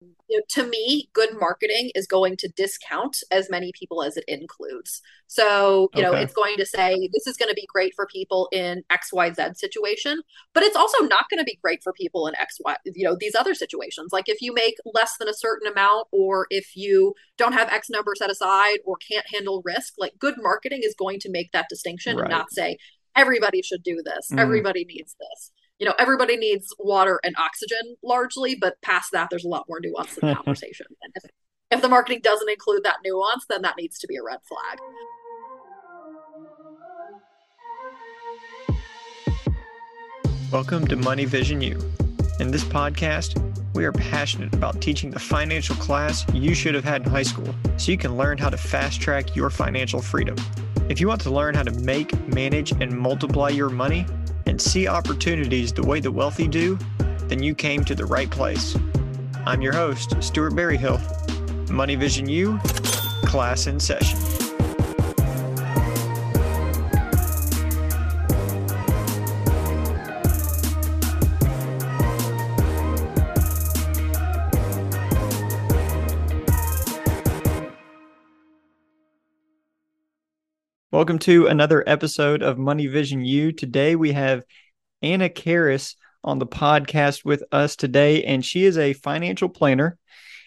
you know, to me, good marketing is going to discount as many people as it includes. So, you okay. know, it's going to say this is going to be great for people in XYZ situation, but it's also not going to be great for people in XY, you know, these other situations. Like if you make less than a certain amount, or if you don't have X number set aside or can't handle risk, like good marketing is going to make that distinction right. and not say everybody should do this, mm. everybody needs this you know, everybody needs water and oxygen largely, but past that, there's a lot more nuance in the conversation. And if, if the marketing doesn't include that nuance, then that needs to be a red flag. Welcome to Money Vision U. In this podcast, we are passionate about teaching the financial class you should have had in high school so you can learn how to fast track your financial freedom. If you want to learn how to make, manage, and multiply your money, and see opportunities the way the wealthy do, then you came to the right place. I'm your host, Stuart Berryhill. Money Vision U, class in session. Welcome to another episode of Money Vision U. Today we have Anna Karras on the podcast with us today, and she is a financial planner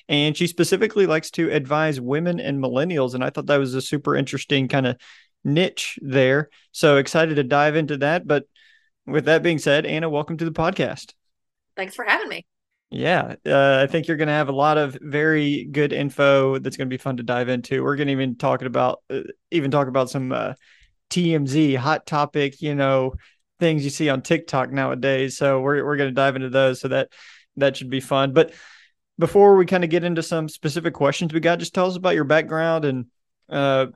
and she specifically likes to advise women and millennials. And I thought that was a super interesting kind of niche there. So excited to dive into that. But with that being said, Anna, welcome to the podcast. Thanks for having me. Yeah, uh, I think you're going to have a lot of very good info that's going to be fun to dive into. We're going to even talking about uh, even talk about some uh, TMZ hot topic, you know, things you see on TikTok nowadays. So we're we're going to dive into those. So that that should be fun. But before we kind of get into some specific questions we got, just tell us about your background and uh,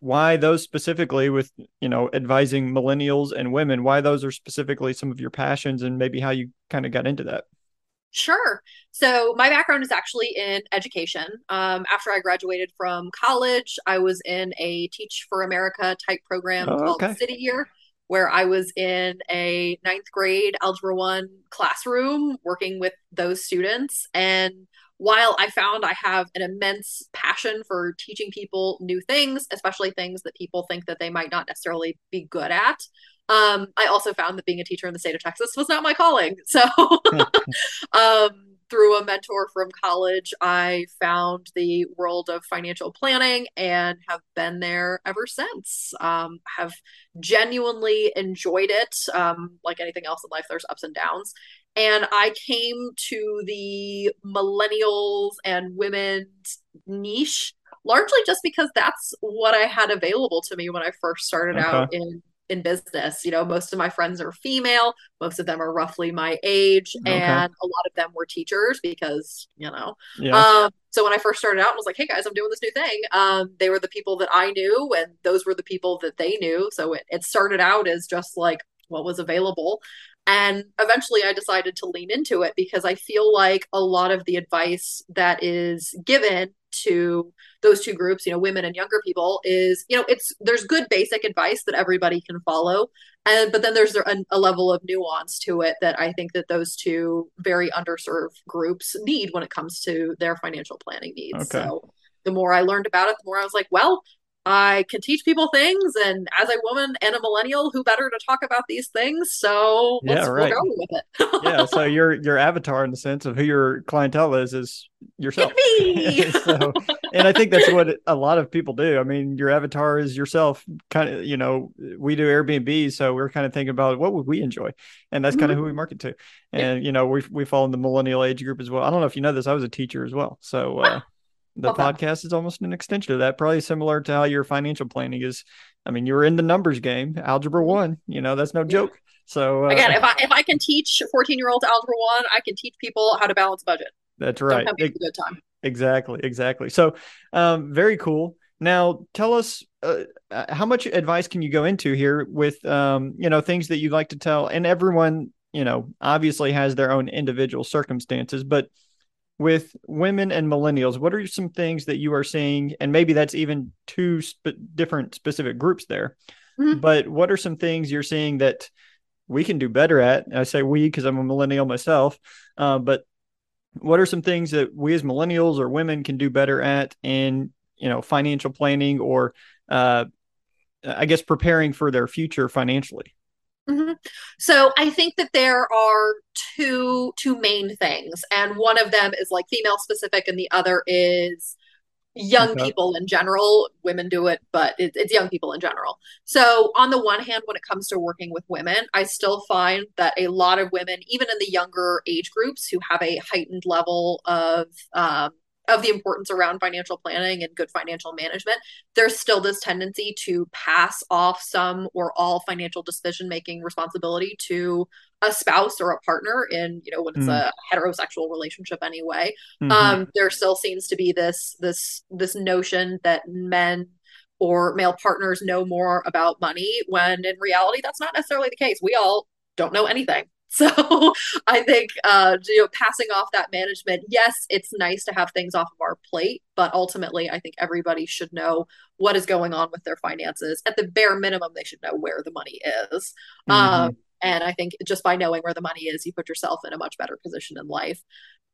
why those specifically with you know advising millennials and women. Why those are specifically some of your passions and maybe how you kind of got into that. Sure. So my background is actually in education. Um, after I graduated from college, I was in a Teach for America type program oh, called okay. City Year, where I was in a ninth grade Algebra 1 classroom working with those students. And while I found I have an immense passion for teaching people new things, especially things that people think that they might not necessarily be good at, um, I also found that being a teacher in the state of Texas was not my calling. So, um, through a mentor from college, I found the world of financial planning and have been there ever since. Um, have genuinely enjoyed it. Um, like anything else in life, there's ups and downs. And I came to the millennials and women's niche largely just because that's what I had available to me when I first started okay. out in in business. You know, most of my friends are female, most of them are roughly my age, okay. and a lot of them were teachers because, you know. Yeah. Um, so when I first started out and was like, hey guys, I'm doing this new thing, um, they were the people that I knew, and those were the people that they knew. So it, it started out as just like what was available. And eventually I decided to lean into it because I feel like a lot of the advice that is given to those two groups, you know, women and younger people, is you know, it's there's good basic advice that everybody can follow, and but then there's a, a level of nuance to it that I think that those two very underserved groups need when it comes to their financial planning needs. Okay. So the more I learned about it, the more I was like, well, I can teach people things, and as a woman and a millennial, who better to talk about these things? So yeah, right. we'll go with it. yeah, so your your avatar, in the sense of who your clientele is, is yourself. me. so, and I think that's what a lot of people do. I mean, your avatar is yourself. Kind of, you know, we do Airbnb, so we're kind of thinking about what would we enjoy, and that's mm-hmm. kind of who we market to. And you know, we we fall in the millennial age group as well. I don't know if you know this. I was a teacher as well, so. Uh, the okay. podcast is almost an extension of that probably similar to how your financial planning is. I mean you're in the numbers game algebra mm-hmm. one you know that's no joke. So uh, again if i if i can teach 14 year olds algebra one i can teach people how to balance budget. That's right. it, a good time. exactly exactly. So um, very cool. Now tell us uh, uh, how much advice can you go into here with um, you know things that you'd like to tell? And everyone you know obviously has their own individual circumstances but with women and millennials what are some things that you are seeing and maybe that's even two sp- different specific groups there mm-hmm. but what are some things you're seeing that we can do better at i say we because i'm a millennial myself uh, but what are some things that we as millennials or women can do better at in you know financial planning or uh, I guess preparing for their future financially? Mm-hmm. So I think that there are two two main things, and one of them is like female specific, and the other is young okay. people in general. Women do it, but it, it's young people in general. So on the one hand, when it comes to working with women, I still find that a lot of women, even in the younger age groups, who have a heightened level of um, of the importance around financial planning and good financial management, there's still this tendency to pass off some or all financial decision making responsibility to a spouse or a partner in you know when it's mm. a heterosexual relationship anyway mm-hmm. um there still seems to be this this this notion that men or male partners know more about money when in reality that's not necessarily the case we all don't know anything So I think uh, you know passing off that management, yes, it's nice to have things off of our plate, but ultimately I think everybody should know what is going on with their finances. At the bare minimum, they should know where the money is. Mm-hmm. Um, and I think just by knowing where the money is, you put yourself in a much better position in life.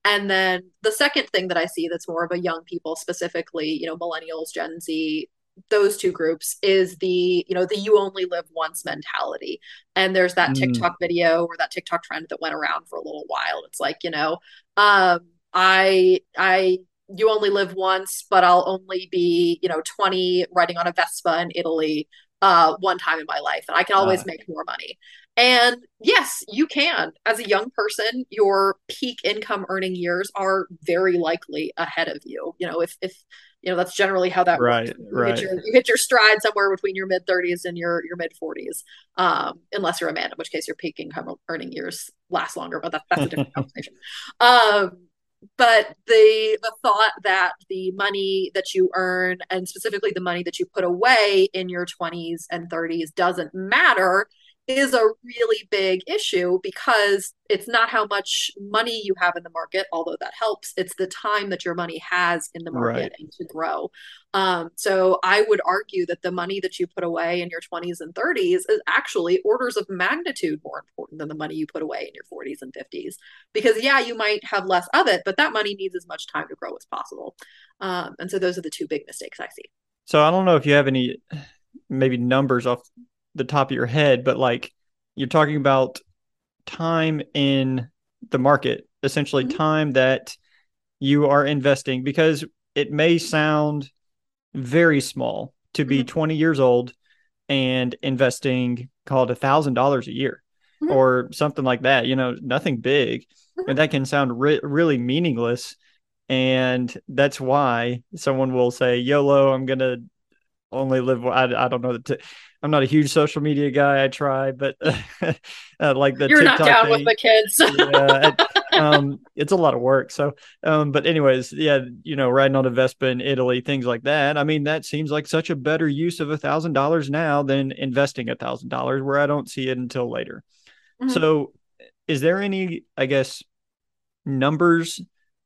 And then the second thing that I see that's more of a young people, specifically, you know, millennials, Gen Z, those two groups is the you know the you only live once mentality and there's that mm. tiktok video or that tiktok trend that went around for a little while it's like you know um i i you only live once but i'll only be you know 20 riding on a vespa in italy uh one time in my life and i can always uh. make more money and yes, you can. As a young person, your peak income earning years are very likely ahead of you. You know, if if you know that's generally how that right, works. You right. Hit your, you hit your stride somewhere between your mid 30s and your your mid 40s, um, unless you're a man, in which case your peak income earning years last longer. But that, that's a different conversation. Um, but the the thought that the money that you earn and specifically the money that you put away in your 20s and 30s doesn't matter is a really big issue because it's not how much money you have in the market, although that helps. It's the time that your money has in the market right. and to grow. Um, so I would argue that the money that you put away in your 20s and 30s is actually orders of magnitude more important than the money you put away in your 40s and 50s. Because, yeah, you might have less of it, but that money needs as much time to grow as possible. Um, and so those are the two big mistakes I see. So I don't know if you have any maybe numbers off the top of your head, but like you're talking about time in the market, essentially mm-hmm. time that you are investing because it may sound very small to be mm-hmm. 20 years old and investing called a thousand dollars a year mm-hmm. or something like that you know nothing big and mm-hmm. that can sound re- really meaningless and that's why someone will say yolo i'm gonna only live i, I don't know the I'm not a huge social media guy. I try, but uh, like the you're TikTok not down thing, with the kids. yeah, it, um, it's a lot of work. So, um, but anyways, yeah, you know, riding on a Vespa in Italy, things like that. I mean, that seems like such a better use of a thousand dollars now than investing a thousand dollars, where I don't see it until later. Mm-hmm. So, is there any, I guess, numbers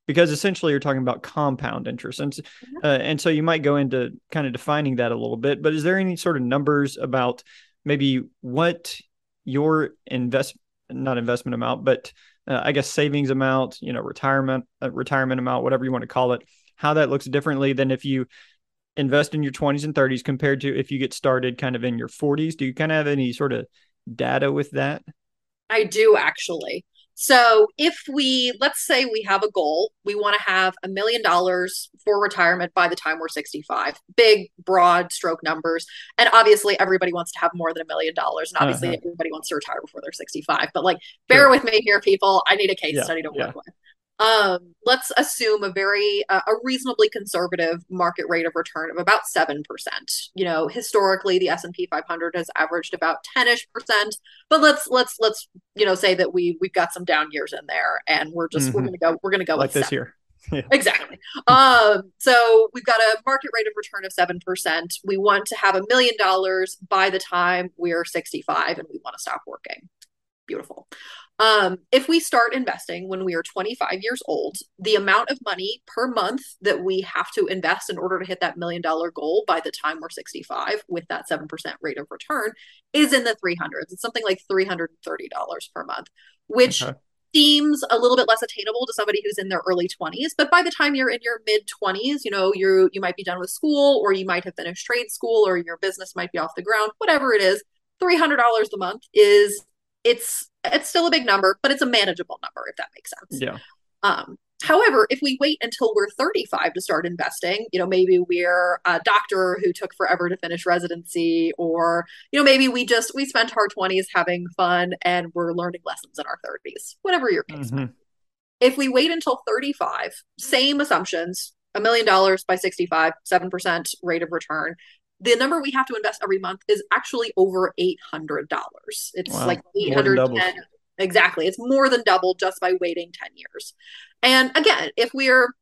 because essentially you're talking about compound interest. And mm-hmm. uh, and so you might go into kind of defining that a little bit but is there any sort of numbers about maybe what your invest not investment amount but uh, i guess savings amount you know retirement uh, retirement amount whatever you want to call it how that looks differently than if you invest in your 20s and 30s compared to if you get started kind of in your 40s do you kind of have any sort of data with that? I do actually so if we, let's say we have a goal, we want to have a million dollars for retirement by the time we're 65. Big, broad stroke numbers. And obviously, everybody wants to have more than a million dollars. And obviously, uh-huh. everybody wants to retire before they're 65. But like, bear sure. with me here, people. I need a case yeah, study to work yeah. with um, let's assume a very uh, a reasonably conservative market rate of return of about 7%. You know, historically the S&P 500 has averaged about 10ish percent, but let's let's let's you know say that we we've got some down years in there and we're just mm-hmm. we're going to go we're to go like this seven. year. Yeah. Exactly. um, so we've got a market rate of return of 7%. We want to have a million dollars by the time we're 65 and we want to stop working. Beautiful. Um, if we start investing when we are 25 years old, the amount of money per month that we have to invest in order to hit that million dollar goal by the time we're 65 with that 7% rate of return is in the 300s. It's something like $330 per month, which okay. seems a little bit less attainable to somebody who's in their early 20s but by the time you're in your mid 20s you know you you might be done with school or you might have finished trade school or your business might be off the ground whatever it is $300 a month is it's it's still a big number but it's a manageable number if that makes sense yeah um However, if we wait until we're 35 to start investing, you know, maybe we're a doctor who took forever to finish residency, or, you know, maybe we just, we spent our 20s having fun and we're learning lessons in our 30s, whatever your case. Mm-hmm. If we wait until 35, same assumptions, a million dollars by 65, 7% rate of return. The number we have to invest every month is actually over $800. It's wow. like 810 Exactly. It's more than double just by waiting 10 years. And again, if we're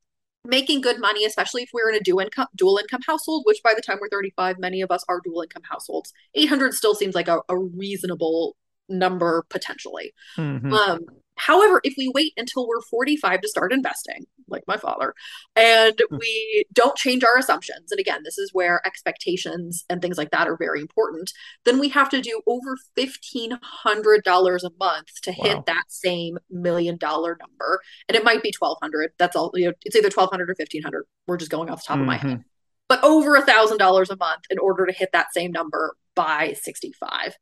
making good money, especially if we're in a dual income dual income household, which by the time we're 35, many of us are dual income households, 800 still seems like a, a reasonable number potentially. Mm-hmm. Um, However, if we wait until we're 45 to start investing, like my father, and hmm. we don't change our assumptions, and again, this is where expectations and things like that are very important, then we have to do over $1,500 a month to wow. hit that same million dollar number. And it might be 1200 That's all, you know, it's either 1200 or 1500 We're just going off the top mm-hmm. of my head. Mm-hmm. But over a $1,000 a month in order to hit that same number by 65.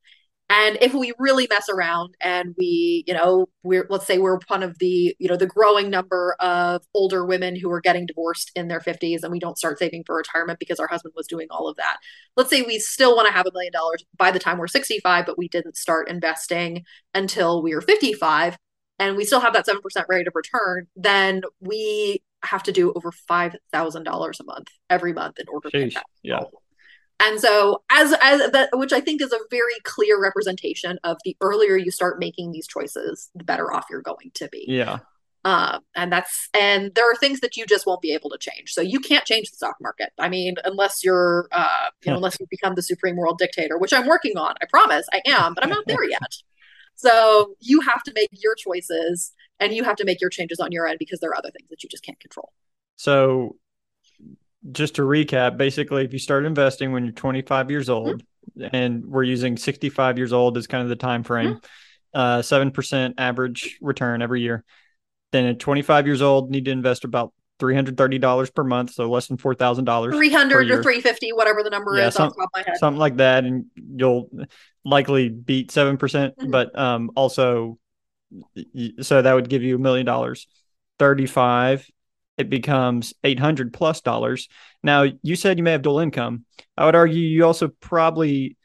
And if we really mess around and we, you know, we're let's say we're one of the, you know, the growing number of older women who are getting divorced in their 50s and we don't start saving for retirement because our husband was doing all of that. Let's say we still want to have a million dollars by the time we're 65, but we didn't start investing until we were 55 and we still have that 7% rate of return, then we have to do over $5,000 a month every month in order Jeez, to get that. Yeah. And so as as that which I think is a very clear representation of the earlier you start making these choices, the better off you're going to be. Yeah. Um, and that's and there are things that you just won't be able to change. So you can't change the stock market. I mean, unless you're uh, you know, unless you become the supreme world dictator, which I'm working on. I promise I am, but I'm not there yet. So you have to make your choices and you have to make your changes on your end because there are other things that you just can't control. So just to recap, basically, if you start investing when you're 25 years mm-hmm. old, mm-hmm. and we're using 65 years old as kind of the time frame, mm-hmm. uh, 7% average return every year. Then at 25 years old, need to invest about $330 per month, so less than $4,000. 300 or 350, whatever the number yeah, is some, off the top of my head. Something like that. And you'll likely beat 7%, percent mm hmm but um, also, so that would give you a million dollars. 35 it becomes 800 plus dollars. Now, you said you may have dual income. I would argue you also probably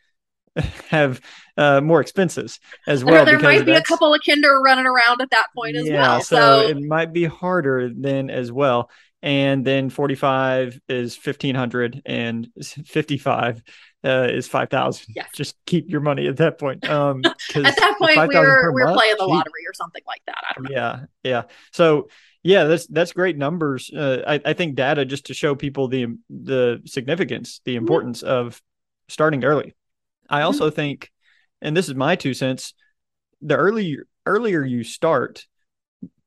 have uh, more expenses as well. There might be a couple of kinder running around at that point as yeah, well. So, so it might be harder then as well. And then 45 is 1500 and 55 uh, is 5000. Yes. Just keep your money at that point. Um, at that point, we're, we're month, playing the lottery or something like that. I don't know. Yeah. Yeah. So yeah, that's that's great numbers. Uh, I, I think data just to show people the the significance, the mm-hmm. importance mm-hmm. of starting early. I also mm-hmm. think, and this is my two cents, the earlier earlier you start,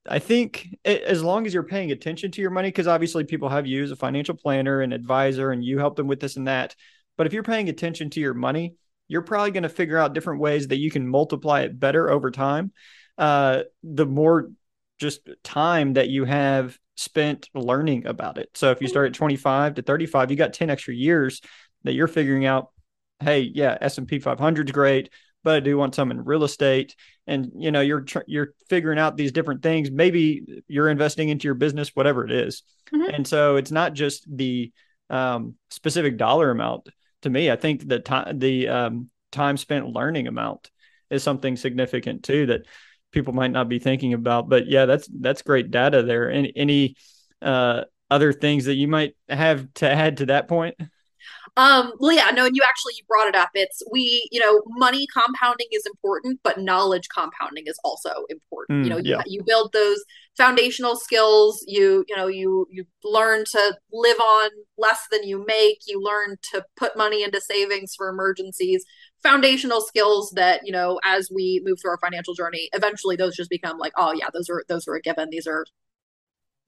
I think as long as you're paying attention to your money, because obviously people have you as a financial planner and advisor, and you help them with this and that. But if you're paying attention to your money, you're probably going to figure out different ways that you can multiply it better over time. Uh, the more just time that you have spent learning about it. So if you start at 25 to 35, you got 10 extra years that you're figuring out, hey, yeah, S&P 500 is great, but I do want some in real estate and you know, you're you're figuring out these different things. Maybe you're investing into your business whatever it is. Mm-hmm. And so it's not just the um, specific dollar amount to me. I think the time the um, time spent learning amount is something significant too that people might not be thinking about. But yeah, that's that's great data there. Any any uh, other things that you might have to add to that point? Um, well, yeah, no, and you actually you brought it up. It's we, you know, money compounding is important, but knowledge compounding is also important. Mm, you know, yeah. you, you build those foundational skills. You, you know, you you learn to live on less than you make. You learn to put money into savings for emergencies. Foundational skills that you know, as we move through our financial journey, eventually those just become like, oh yeah, those are those are a given. These are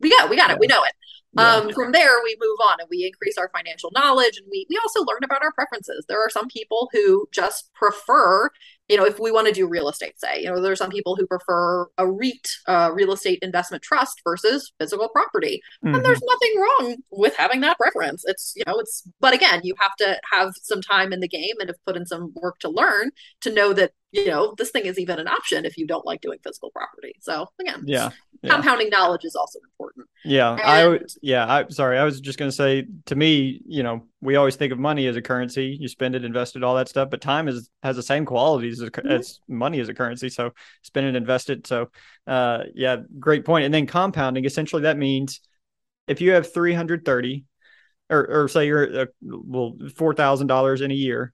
we got we got it we know it yeah. um, from there we move on and we increase our financial knowledge and we we also learn about our preferences there are some people who just prefer you know, if we want to do real estate, say, you know, there's some people who prefer a REIT, uh, real estate investment trust versus physical property. Mm-hmm. And there's nothing wrong with having that preference. It's, you know, it's, but again, you have to have some time in the game and have put in some work to learn to know that you know this thing is even an option if you don't like doing physical property so again yeah, yeah. compounding knowledge is also important yeah and, i would yeah i sorry i was just going to say to me you know we always think of money as a currency you spend it invest it all that stuff but time is has the same qualities as, mm-hmm. as money as a currency so spend it invest it so uh yeah great point. and then compounding essentially that means if you have 330 or, or say you're uh, well $4000 in a year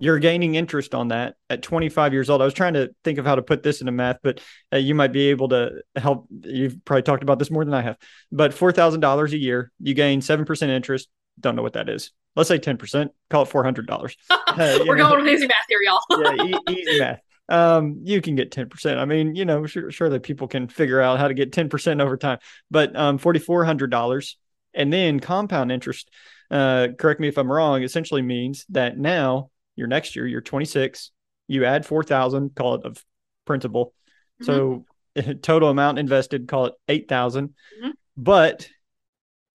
you're gaining interest on that at 25 years old. I was trying to think of how to put this into math, but uh, you might be able to help. You've probably talked about this more than I have, but $4,000 a year, you gain 7% interest. Don't know what that is. Let's say 10%, call it $400. Uh, We're know, going with easy math here, y'all. yeah, e- easy math. Um, you can get 10%. I mean, you know, sure, surely people can figure out how to get 10% over time, but um, $4,400 and then compound interest, uh, correct me if I'm wrong, essentially means that now your next year, you're 26, you add 4,000, call it of principal. Mm-hmm. So total amount invested, call it 8,000. Mm-hmm. But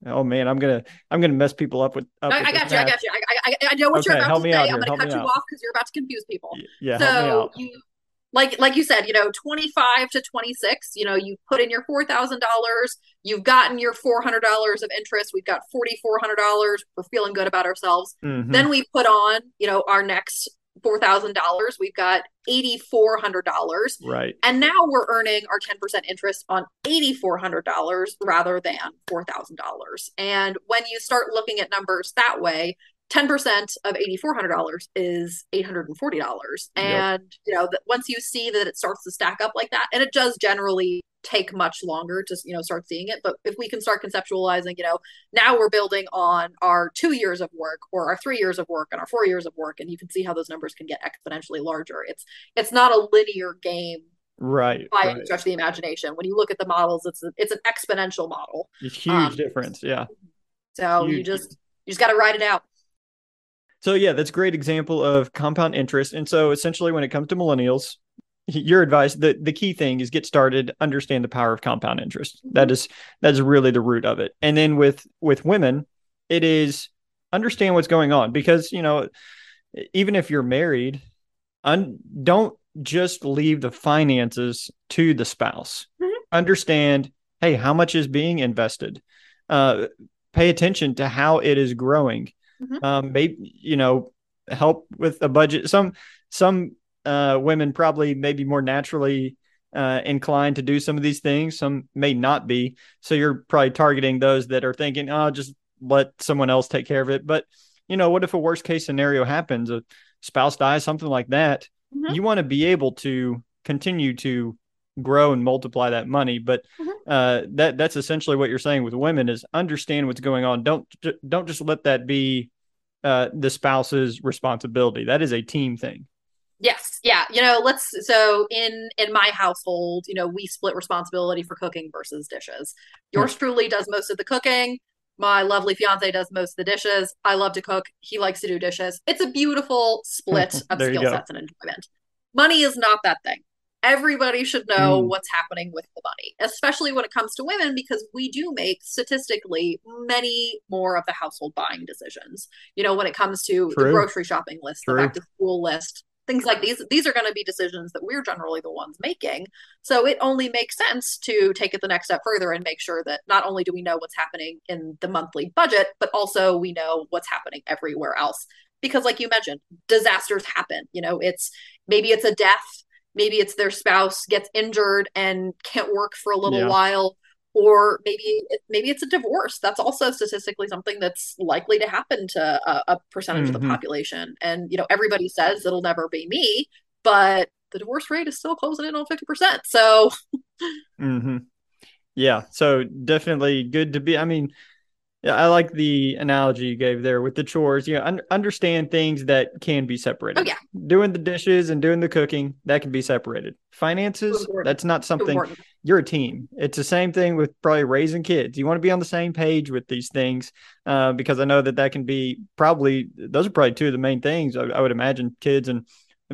oh man, I'm gonna I'm gonna mess people up with. Up I, with I got you. I got you. I, I, I know what okay, you're about to say. I'm gonna cut you off because you're about to confuse people. Yeah. So you like like you said, you know, 25 to 26, you know, you put in your $4,000, you've gotten your $400 of interest, we've got $4,400, we're feeling good about ourselves. Mm-hmm. Then we put on, you know, our next $4,000, we've got $8,400. Right. And now we're earning our 10% interest on $8,400 rather than $4,000. And when you start looking at numbers that way, 10% of $8400 is $840 and yep. you know that once you see that it starts to stack up like that and it does generally take much longer to you know start seeing it but if we can start conceptualizing you know now we're building on our two years of work or our three years of work and our four years of work and you can see how those numbers can get exponentially larger it's it's not a linear game right by right. any stretch of the imagination when you look at the models it's a, it's an exponential model it's huge um, difference yeah so huge. you just you just got to ride it out so yeah, that's a great example of compound interest. And so essentially when it comes to millennials, your advice, the, the key thing is get started, understand the power of compound interest. That is that is really the root of it. And then with with women, it is understand what's going on because, you know, even if you're married, un, don't just leave the finances to the spouse. Mm-hmm. Understand, hey, how much is being invested? Uh, pay attention to how it is growing mm-hmm. um, maybe you know help with a budget. Some some uh, women probably maybe more naturally uh, inclined to do some of these things. Some may not be. So you're probably targeting those that are thinking, "Oh, just let someone else take care of it." But you know, what if a worst case scenario happens? A spouse dies, something like that. Mm-hmm. You want to be able to continue to grow and multiply that money. But mm-hmm. uh, that that's essentially what you're saying with women is understand what's going on. Don't don't just let that be uh, the spouse's responsibility. That is a team thing. Yes. Yeah. You know, let's so in in my household, you know, we split responsibility for cooking versus dishes. Yours hmm. truly does most of the cooking. My lovely fiance does most of the dishes. I love to cook. He likes to do dishes. It's a beautiful split of skill sets and enjoyment. Money is not that thing everybody should know mm. what's happening with the money, especially when it comes to women, because we do make statistically many more of the household buying decisions. You know, when it comes to True. the grocery shopping list, True. the back to school list, things like these, these are going to be decisions that we're generally the ones making. So it only makes sense to take it the next step further and make sure that not only do we know what's happening in the monthly budget, but also we know what's happening everywhere else. Because, like you mentioned, disasters happen. You know, it's maybe it's a death maybe it's their spouse gets injured and can't work for a little yeah. while or maybe maybe it's a divorce that's also statistically something that's likely to happen to a, a percentage mm-hmm. of the mm-hmm. population and you know everybody says it'll never be me but the divorce rate is still closing in on 50% so mm-hmm. yeah so definitely good to be i mean yeah, I like the analogy you gave there with the chores. You know, un- understand things that can be separated. Oh yeah, doing the dishes and doing the cooking that can be separated. Finances, that's not something. You're a team. It's the same thing with probably raising kids. You want to be on the same page with these things uh, because I know that that can be probably those are probably two of the main things I, I would imagine kids and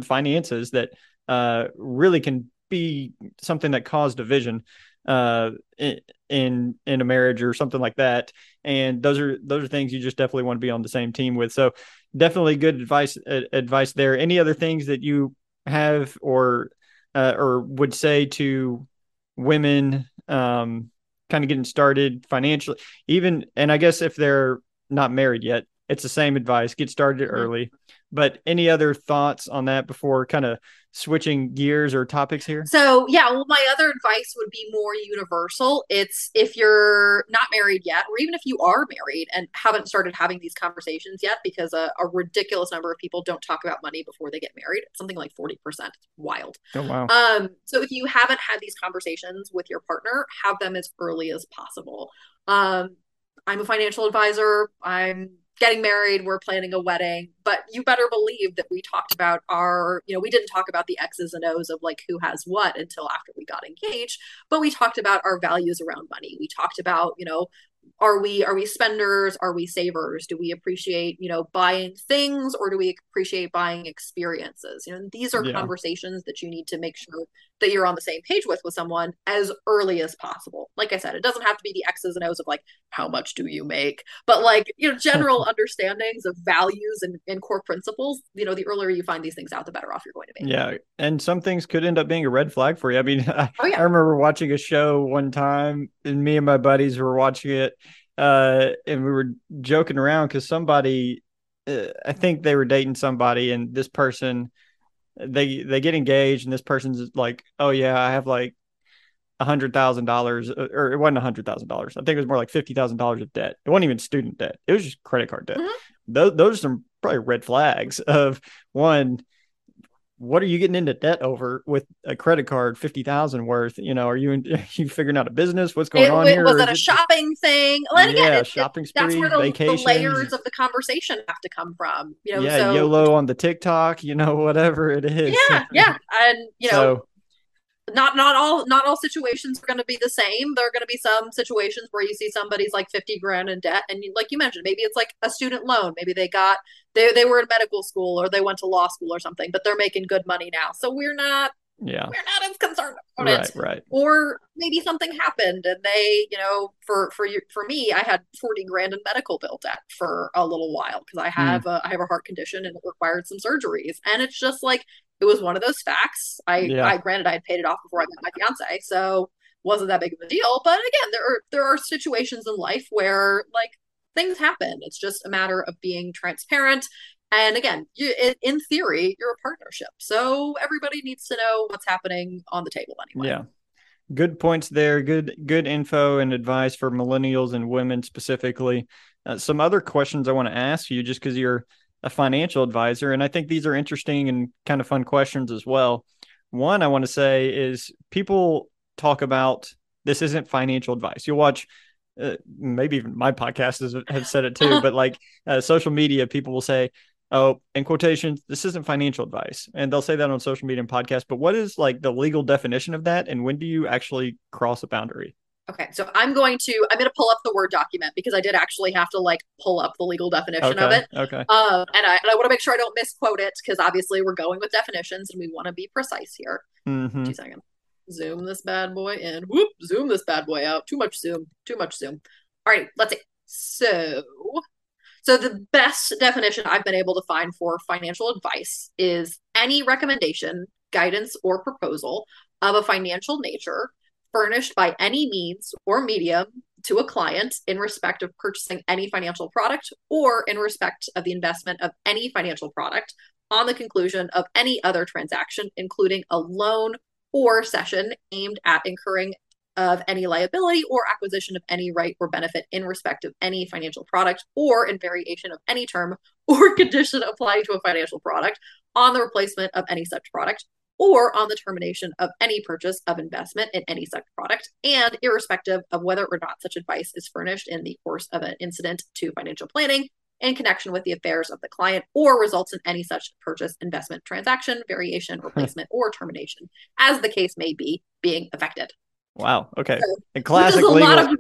finances that uh, really can be something that cause division uh, in in a marriage or something like that. And those are those are things you just definitely want to be on the same team with. So definitely good advice advice there. Any other things that you have or uh, or would say to women um, kind of getting started financially, even and I guess if they're not married yet, it's the same advice. Get started mm-hmm. early. But any other thoughts on that before kind of switching gears or topics here? So, yeah, well, my other advice would be more universal. It's if you're not married yet, or even if you are married and haven't started having these conversations yet, because a, a ridiculous number of people don't talk about money before they get married. It's something like 40%. It's wild. Oh, wow. Um, so, if you haven't had these conversations with your partner, have them as early as possible. Um, I'm a financial advisor. I'm getting married, we're planning a wedding, but you better believe that we talked about our, you know, we didn't talk about the X's and O's of like who has what until after we got engaged, but we talked about our values around money. We talked about, you know, are we are we spenders are we savers do we appreciate you know buying things or do we appreciate buying experiences you know these are yeah. conversations that you need to make sure that you're on the same page with with someone as early as possible. Like i said it doesn't have to be the x's and o's of like how much do you make? But like you know general understandings of values and, and core principles you know the earlier you find these things out the better off you're going to be. Yeah and some things could end up being a red flag for you. I mean i, oh, yeah. I remember watching a show one time and me and my buddies were watching it uh, and we were joking around because somebody, uh, I think they were dating somebody, and this person, they they get engaged, and this person's like, "Oh yeah, I have like a hundred thousand dollars, uh, or it wasn't a hundred thousand dollars. I think it was more like fifty thousand dollars of debt. It wasn't even student debt; it was just credit card debt. Mm-hmm. Those those are some probably red flags of one what are you getting into debt over with a credit card 50,000 worth? You know are you in, are you figuring out a business? What's going it, on it, here? was it a shopping thing? Well, yeah again, it, shopping spree, that's where the, the, layers of the conversation have to come from you know yeah so, YOLO on the TikTok you know whatever it is. Yeah yeah and you know so, not not all not all situations are going to be the same. There are going to be some situations where you see somebody's like 50 grand in debt and you, like you mentioned maybe it's like a student loan. Maybe they got they, they were in medical school or they went to law school or something but they're making good money now. So we're not yeah. we're not as concerned about right, it. right. Or maybe something happened and they you know for for you for me i had 40 grand in medical bill debt for a little while because i hmm. have mm. a i have a heart condition and it required some surgeries. And it's just like it was one of those facts. I, yeah. I granted I had paid it off before I met my fiance, so wasn't that big of a deal. But again, there are there are situations in life where like things happen. It's just a matter of being transparent. And again, you, in theory, you're a partnership, so everybody needs to know what's happening on the table anyway. Yeah, good points there. Good good info and advice for millennials and women specifically. Uh, some other questions I want to ask you, just because you're a financial advisor. And I think these are interesting and kind of fun questions as well. One I want to say is people talk about this isn't financial advice. You'll watch, uh, maybe even my podcast has, have said it too, but like uh, social media, people will say, oh, in quotations, this isn't financial advice. And they'll say that on social media and podcasts. But what is like the legal definition of that? And when do you actually cross a boundary? Okay, so I'm going to I'm going to pull up the word document because I did actually have to like pull up the legal definition okay, of it. Okay. Um, and I and I want to make sure I don't misquote it because obviously we're going with definitions and we want to be precise here. Mm-hmm. Two seconds. Zoom this bad boy in. Whoop. Zoom this bad boy out. Too much zoom. Too much zoom. All right. Let's see. So, so the best definition I've been able to find for financial advice is any recommendation, guidance, or proposal of a financial nature furnished by any means or medium to a client in respect of purchasing any financial product or in respect of the investment of any financial product on the conclusion of any other transaction, including a loan or cession aimed at incurring of any liability or acquisition of any right or benefit in respect of any financial product or in variation of any term or condition applying to a financial product on the replacement of any such product or on the termination of any purchase of investment in any such product, and irrespective of whether or not such advice is furnished in the course of an incident to financial planning in connection with the affairs of the client or results in any such purchase, investment, transaction, variation, replacement, or termination, as the case may be, being affected. Wow. Okay. So, classic legal,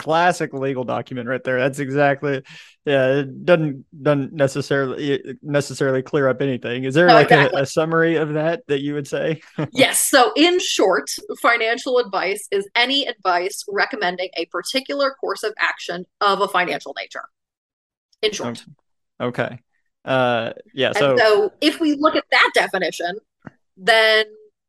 classic legal document right there. That's exactly yeah. It doesn't doesn't necessarily necessarily clear up anything. Is there no, like exactly. a, a, summary of that that you would say? yes. So in short, financial advice is any advice recommending a particular course of action of a financial nature. In short. Okay. Uh, yeah. And so so if we look at that definition, then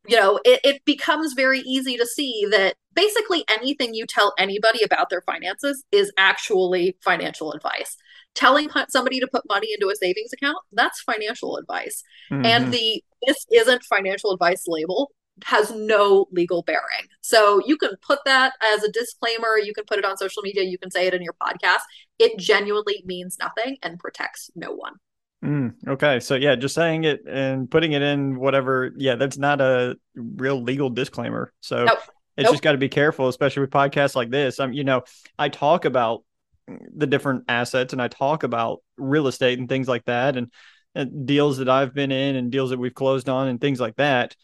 you know, it, it becomes very easy to see that basically anything you tell anybody about their finances is actually financial advice. Telling somebody to put money into a savings account, that's financial advice. Mm-hmm. And the this isn't financial advice label has no legal bearing. So you can put that as a disclaimer, you can put it on social media, you can say it in your podcast. It genuinely means nothing and protects no one. Mm, okay. So yeah, just saying it and putting it in whatever. Yeah, that's not a real legal disclaimer. So nope. it's nope. just got to be careful, especially with podcasts like this. I'm, you know, I talk about the different assets and I talk about real estate and things like that and, and deals that I've been in and deals that we've closed on and things like that.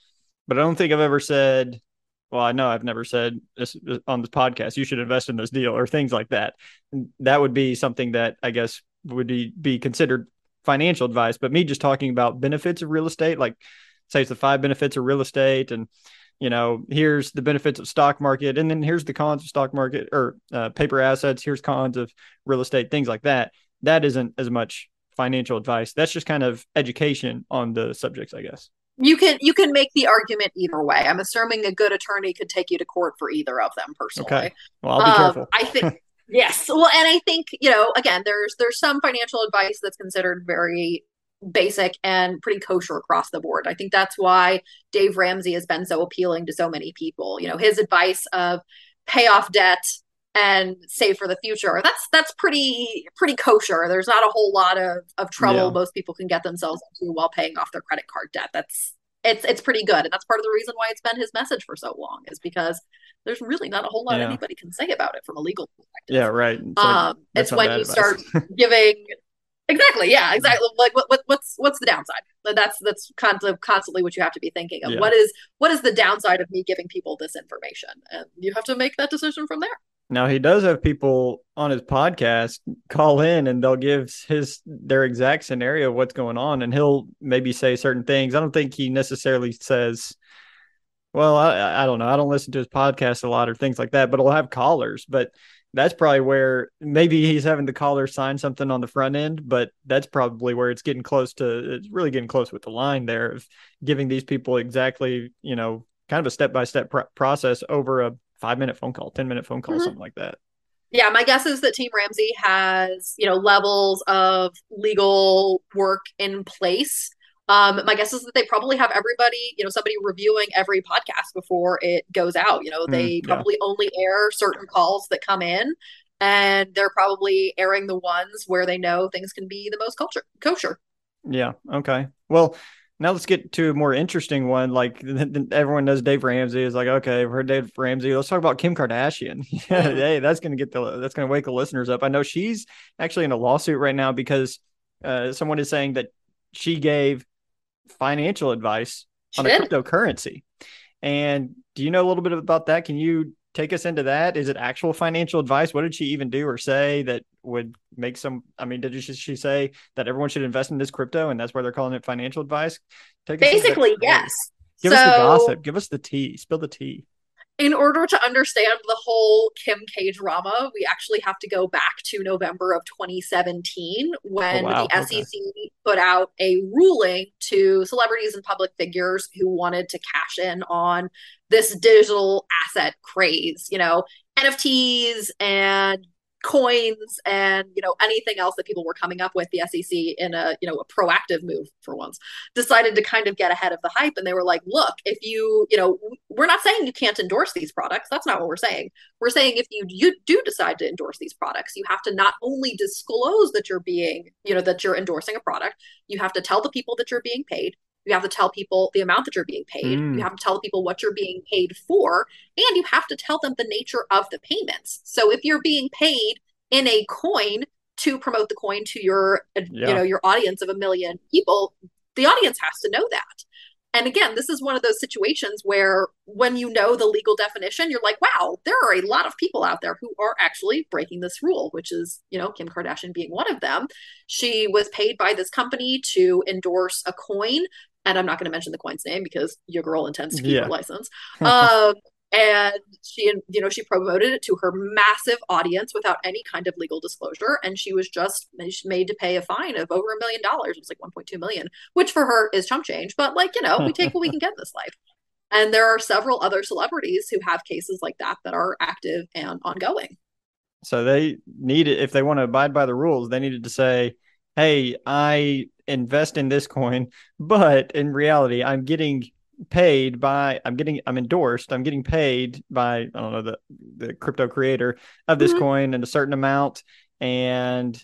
But I don't think I've ever said, well, I know I've never said this on this podcast, you should invest in this deal or things like that. That would be something that I guess would be, be considered financial advice, but me just talking about benefits of real estate, like say it's the five benefits of real estate and you know here's the benefits of stock market and then here's the cons of stock market or uh, paper assets here's cons of real estate things like that. That isn't as much financial advice. That's just kind of education on the subjects i guess. You can you can make the argument either way. I'm assuming a good attorney could take you to court for either of them personally. Okay. Well i'll be um, careful. I think Yes. Well, and I think, you know, again, there's there's some financial advice that's considered very basic and pretty kosher across the board. I think that's why Dave Ramsey has been so appealing to so many people. You know, his advice of pay off debt and save for the future. That's that's pretty pretty kosher. There's not a whole lot of of trouble yeah. most people can get themselves into while paying off their credit card debt. That's it's it's pretty good. And that's part of the reason why it's been his message for so long is because there's really not a whole lot yeah. anybody can say about it from a legal perspective. Yeah, right. It's, um, it's when you advice. start giving exactly, yeah, exactly. Like what, what what's what's the downside? That's that's constantly constantly what you have to be thinking of. Yeah. What is what is the downside of me giving people this information? And you have to make that decision from there. Now he does have people on his podcast call in and they'll give his their exact scenario of what's going on and he'll maybe say certain things. I don't think he necessarily says well, I, I don't know. I don't listen to his podcast a lot or things like that, but he'll have callers. But that's probably where maybe he's having the caller sign something on the front end, but that's probably where it's getting close to it's really getting close with the line there of giving these people exactly, you know, kind of a step by step process over a five minute phone call, 10 minute phone call, mm-hmm. something like that. Yeah, my guess is that Team Ramsey has, you know, levels of legal work in place um, my guess is that they probably have everybody, you know, somebody reviewing every podcast before it goes out. You know, hmm, they mm, yeah. probably only air certain calls that come in, and they're probably airing the ones where they know things can be the most culture kosher. Yeah. Okay. Well, now let's get to a more interesting one. Like everyone knows Dave Ramsey is like, okay, we've heard Dave Ramsey. Let's talk about Kim Kardashian. hey, that's going to get the, that's going to wake the listeners up. I know she's actually in a lawsuit right now because uh, someone is saying that she gave financial advice on a cryptocurrency. And do you know a little bit about that? Can you take us into that? Is it actual financial advice? What did she even do or say that would make some? I mean, did she say that everyone should invest in this crypto and that's why they're calling it financial advice? Take Basically, yes. Give so, us the gossip. Give us the tea. Spill the tea in order to understand the whole Kim K drama, we actually have to go back to November of 2017 when oh, wow. the okay. SEC put out a ruling to celebrities and public figures who wanted to cash in on this digital asset craze, you know, NFTs and coins and you know anything else that people were coming up with the SEC in a you know a proactive move for once decided to kind of get ahead of the hype. And they were like look if you you know we're not saying you can't endorse these products. That's not what we're saying. We're saying if you you do decide to endorse these products you have to not only disclose that you're being you know that you're endorsing a product you have to tell the people that you're being paid you have to tell people the amount that you're being paid. Mm. You have to tell people what you're being paid for. And you have to tell them the nature of the payments. So if you're being paid in a coin to promote the coin to your yeah. you know your audience of a million people the audience has to know that And again, this is one of those situations where when you know the legal definition, you're like, wow, there are a lot of people out there who are actually breaking this rule, which is, you know, Kim Kardashian being one of them. She was paid by this company to endorse a coin. And I'm not going to mention the coin's name because your girl intends to keep yeah. her license. um, and she you know she promoted it to her massive audience without any kind of legal disclosure and she was just made to pay a fine of over a million dollars it was like 1.2 million which for her is chump change but like you know we take what we can get in this life and there are several other celebrities who have cases like that that are active and ongoing so they need it if they want to abide by the rules they needed to say hey i invest in this coin but in reality i'm getting paid by I'm getting I'm endorsed. I'm getting paid by I don't know the the crypto creator of this mm-hmm. coin and a certain amount and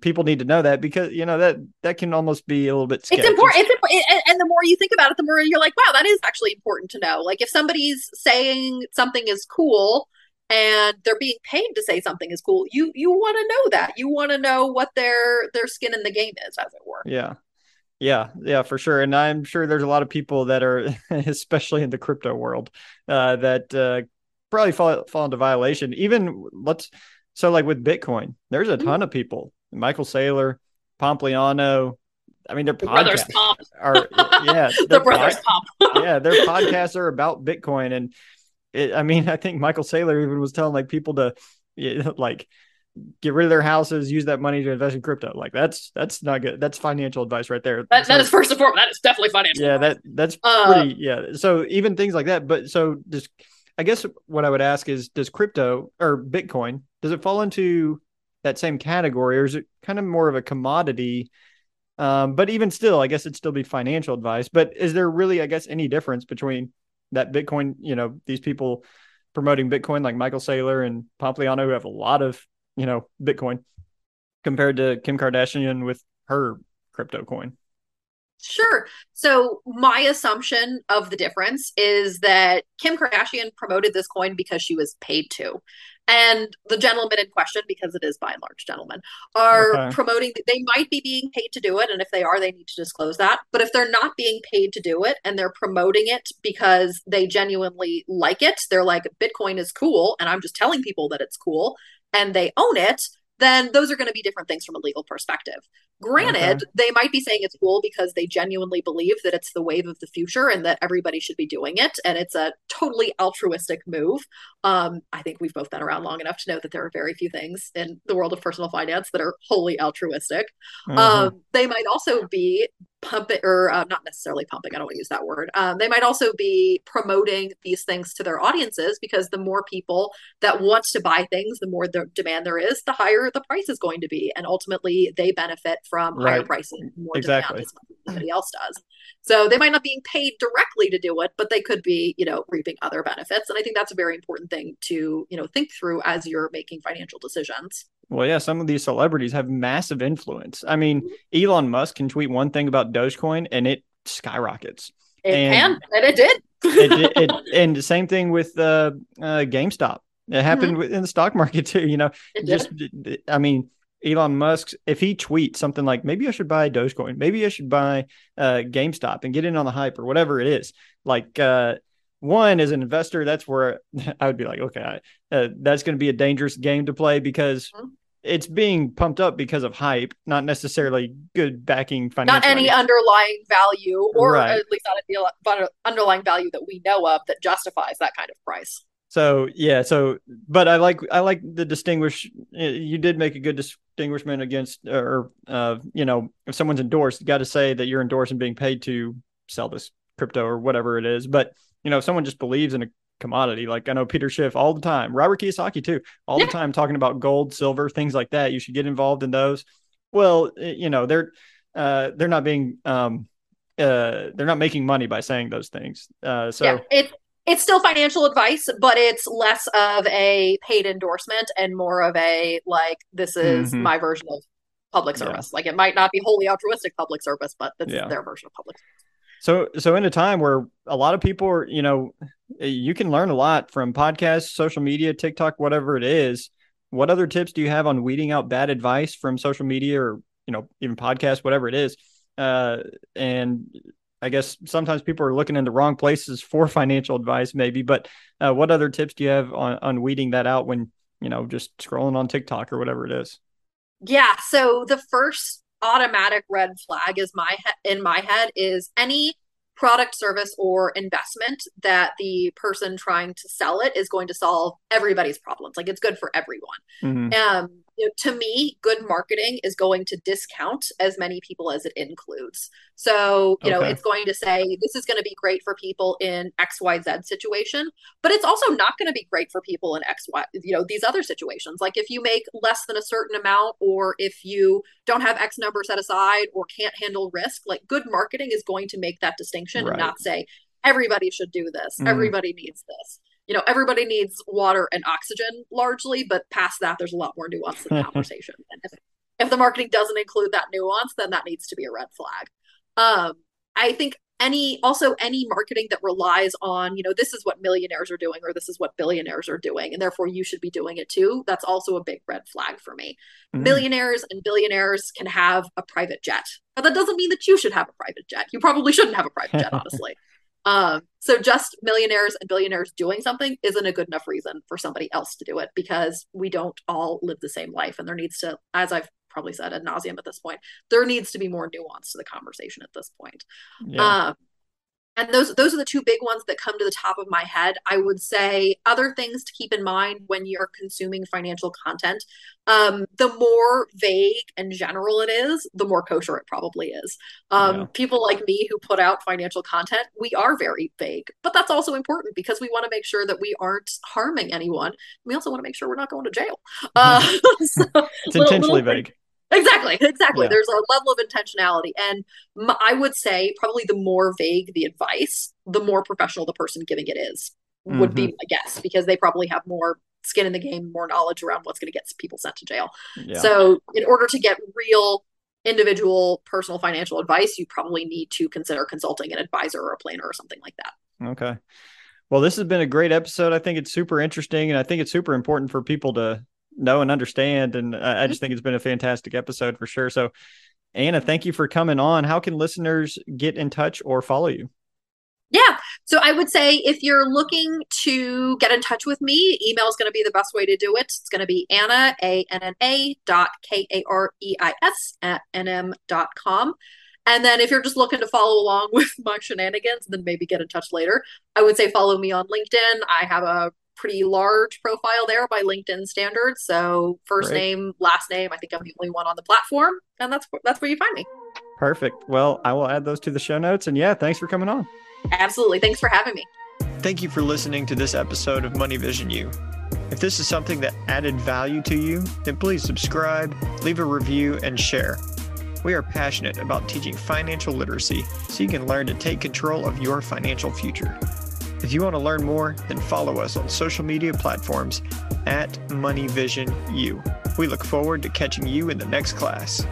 people need to know that because you know that that can almost be a little bit sketchy. it's important it's important and the more you think about it the more you're like wow that is actually important to know like if somebody's saying something is cool and they're being paid to say something is cool you you want to know that you want to know what their their skin in the game is as it were yeah yeah, yeah, for sure. And I'm sure there's a lot of people that are, especially in the crypto world, uh, that uh, probably fall, fall into violation. Even let's, so like with Bitcoin, there's a ton mm-hmm. of people, Michael Saylor, Pompliano. I mean, their the podcasts are, yeah, the brothers Pomp. yeah, their podcasts are about Bitcoin. And it, I mean, I think Michael Saylor even was telling like people to, like, get rid of their houses, use that money to invest in crypto. Like that's that's not good. That's financial advice right there. That, so, that is first and foremost. That is definitely financial. Yeah, advice. that that's uh, pretty. Yeah. So even things like that. But so just, I guess what I would ask is, does crypto or Bitcoin does it fall into that same category, or is it kind of more of a commodity? Um, but even still, I guess it'd still be financial advice. But is there really, I guess, any difference between that Bitcoin? You know, these people promoting Bitcoin like Michael Saylor and Pompliano, who have a lot of you know, Bitcoin compared to Kim Kardashian with her crypto coin? Sure. So my assumption of the difference is that Kim Kardashian promoted this coin because she was paid to. And the gentlemen in question, because it is by and large gentlemen, are okay. promoting, they might be being paid to do it. And if they are, they need to disclose that. But if they're not being paid to do it and they're promoting it because they genuinely like it, they're like, Bitcoin is cool. And I'm just telling people that it's cool and they own it, then those are going to be different things from a legal perspective. Granted, okay. they might be saying it's cool because they genuinely believe that it's the wave of the future and that everybody should be doing it. And it's a totally altruistic move. Um, I think we've both been around long enough to know that there are very few things in the world of personal finance that are wholly altruistic. Mm-hmm. Um, they might also be pumping or uh, not necessarily pumping i don't want to use that word um, they might also be promoting these things to their audiences because the more people that want to buy things the more the demand there is the higher the price is going to be and ultimately they benefit from right. higher pricing more exactly. demand as somebody else does so they might not be being paid directly to do it but they could be you know reaping other benefits and i think that's a very important thing to you know think through as you're making financial decisions well, yeah, some of these celebrities have massive influence. I mean, Elon Musk can tweet one thing about Dogecoin and it skyrockets. It and can, and it did. it, it, and the same thing with uh, uh, GameStop. It happened mm-hmm. in the stock market too. You know, it just. I mean, Elon Musk, if he tweets something like, maybe I should buy Dogecoin, maybe I should buy uh, GameStop and get in on the hype or whatever it is, like uh, one as an investor, that's where I would be like, okay, uh, that's going to be a dangerous game to play because mm-hmm. it's being pumped up because of hype, not necessarily good backing financial. Not any underlying value, or right. at least not an underlying value that we know of that justifies that kind of price. So yeah, so but I like I like the distinguish. You did make a good distinguishment against, or uh, you know, if someone's endorsed, you got to say that you're endorsing being paid to sell this crypto or whatever it is. But you know, if someone just believes in a commodity, like I know Peter Schiff all the time, Robert Kiyosaki too, all yeah. the time talking about gold, silver, things like that. You should get involved in those. Well, you know, they're uh, they're not being um, uh, they're not making money by saying those things. Uh, so yeah, it's it's still financial advice, but it's less of a paid endorsement and more of a like this is mm-hmm. my version of public service. Yeah. Like it might not be wholly altruistic public service, but this yeah. their version of public service. So, so in a time where a lot of people are, you know, you can learn a lot from podcasts, social media, TikTok, whatever it is. What other tips do you have on weeding out bad advice from social media or, you know, even podcasts, whatever it is? Uh, and I guess sometimes people are looking in the wrong places for financial advice, maybe. But uh, what other tips do you have on, on weeding that out when you know just scrolling on TikTok or whatever it is? Yeah. So the first automatic red flag is my he- in my head is any product, service, or investment that the person trying to sell it is going to solve everybody's problems. Like it's good for everyone. Mm-hmm. Um, you know, to me, good marketing is going to discount as many people as it includes. So, you okay. know, it's going to say this is going to be great for people in XYZ situation, but it's also not going to be great for people in XY, you know, these other situations. Like if you make less than a certain amount, or if you don't have X number set aside or can't handle risk, like good marketing is going to make that distinction right. and not say everybody should do this, mm. everybody needs this you know, everybody needs water and oxygen largely, but past that, there's a lot more nuance in the conversation. and if, if the marketing doesn't include that nuance, then that needs to be a red flag. Um, I think any also any marketing that relies on you know this is what millionaires are doing or this is what billionaires are doing and therefore you should be doing it too that's also a big red flag for me mm-hmm. millionaires and billionaires can have a private jet but that doesn't mean that you should have a private jet you probably shouldn't have a private jet honestly um, so just millionaires and billionaires doing something isn't a good enough reason for somebody else to do it because we don't all live the same life. And there needs to, as I've probably said ad nauseum at this point, there needs to be more nuance to the conversation at this point. Yeah. Um, and those those are the two big ones that come to the top of my head. I would say other things to keep in mind when you're consuming financial content um, the more vague and general it is the more kosher it probably is. Um, yeah. people like me who put out financial content we are very vague but that's also important because we want to make sure that we aren't harming anyone. We also want to make sure we're not going to jail. Uh, so it's intentionally little, vague Exactly, exactly. Yeah. There's a level of intentionality. And m- I would say probably the more vague the advice, the more professional the person giving it is, would mm-hmm. be my guess, because they probably have more skin in the game, more knowledge around what's going to get people sent to jail. Yeah. So, in order to get real individual personal financial advice, you probably need to consider consulting an advisor or a planner or something like that. Okay. Well, this has been a great episode. I think it's super interesting and I think it's super important for people to know and understand. And I, I just mm-hmm. think it's been a fantastic episode for sure. So, Anna, thank you for coming on. How can listeners get in touch or follow you? Yeah. So I would say if you're looking to get in touch with me, email is going to be the best way to do it. It's going to be Anna, A N N A dot K A R E I S at NM dot com. And then if you're just looking to follow along with my shenanigans, then maybe get in touch later. I would say follow me on LinkedIn. I have a pretty large profile there by LinkedIn standards. So first Great. name, last name. I think I'm the only one on the platform, and that's that's where you find me. Perfect. Well, I will add those to the show notes. And yeah, thanks for coming on. Absolutely. Thanks for having me. Thank you for listening to this episode of Money Vision U. If this is something that added value to you, then please subscribe, leave a review, and share. We are passionate about teaching financial literacy so you can learn to take control of your financial future. If you want to learn more, then follow us on social media platforms at MoneyVisionU. We look forward to catching you in the next class.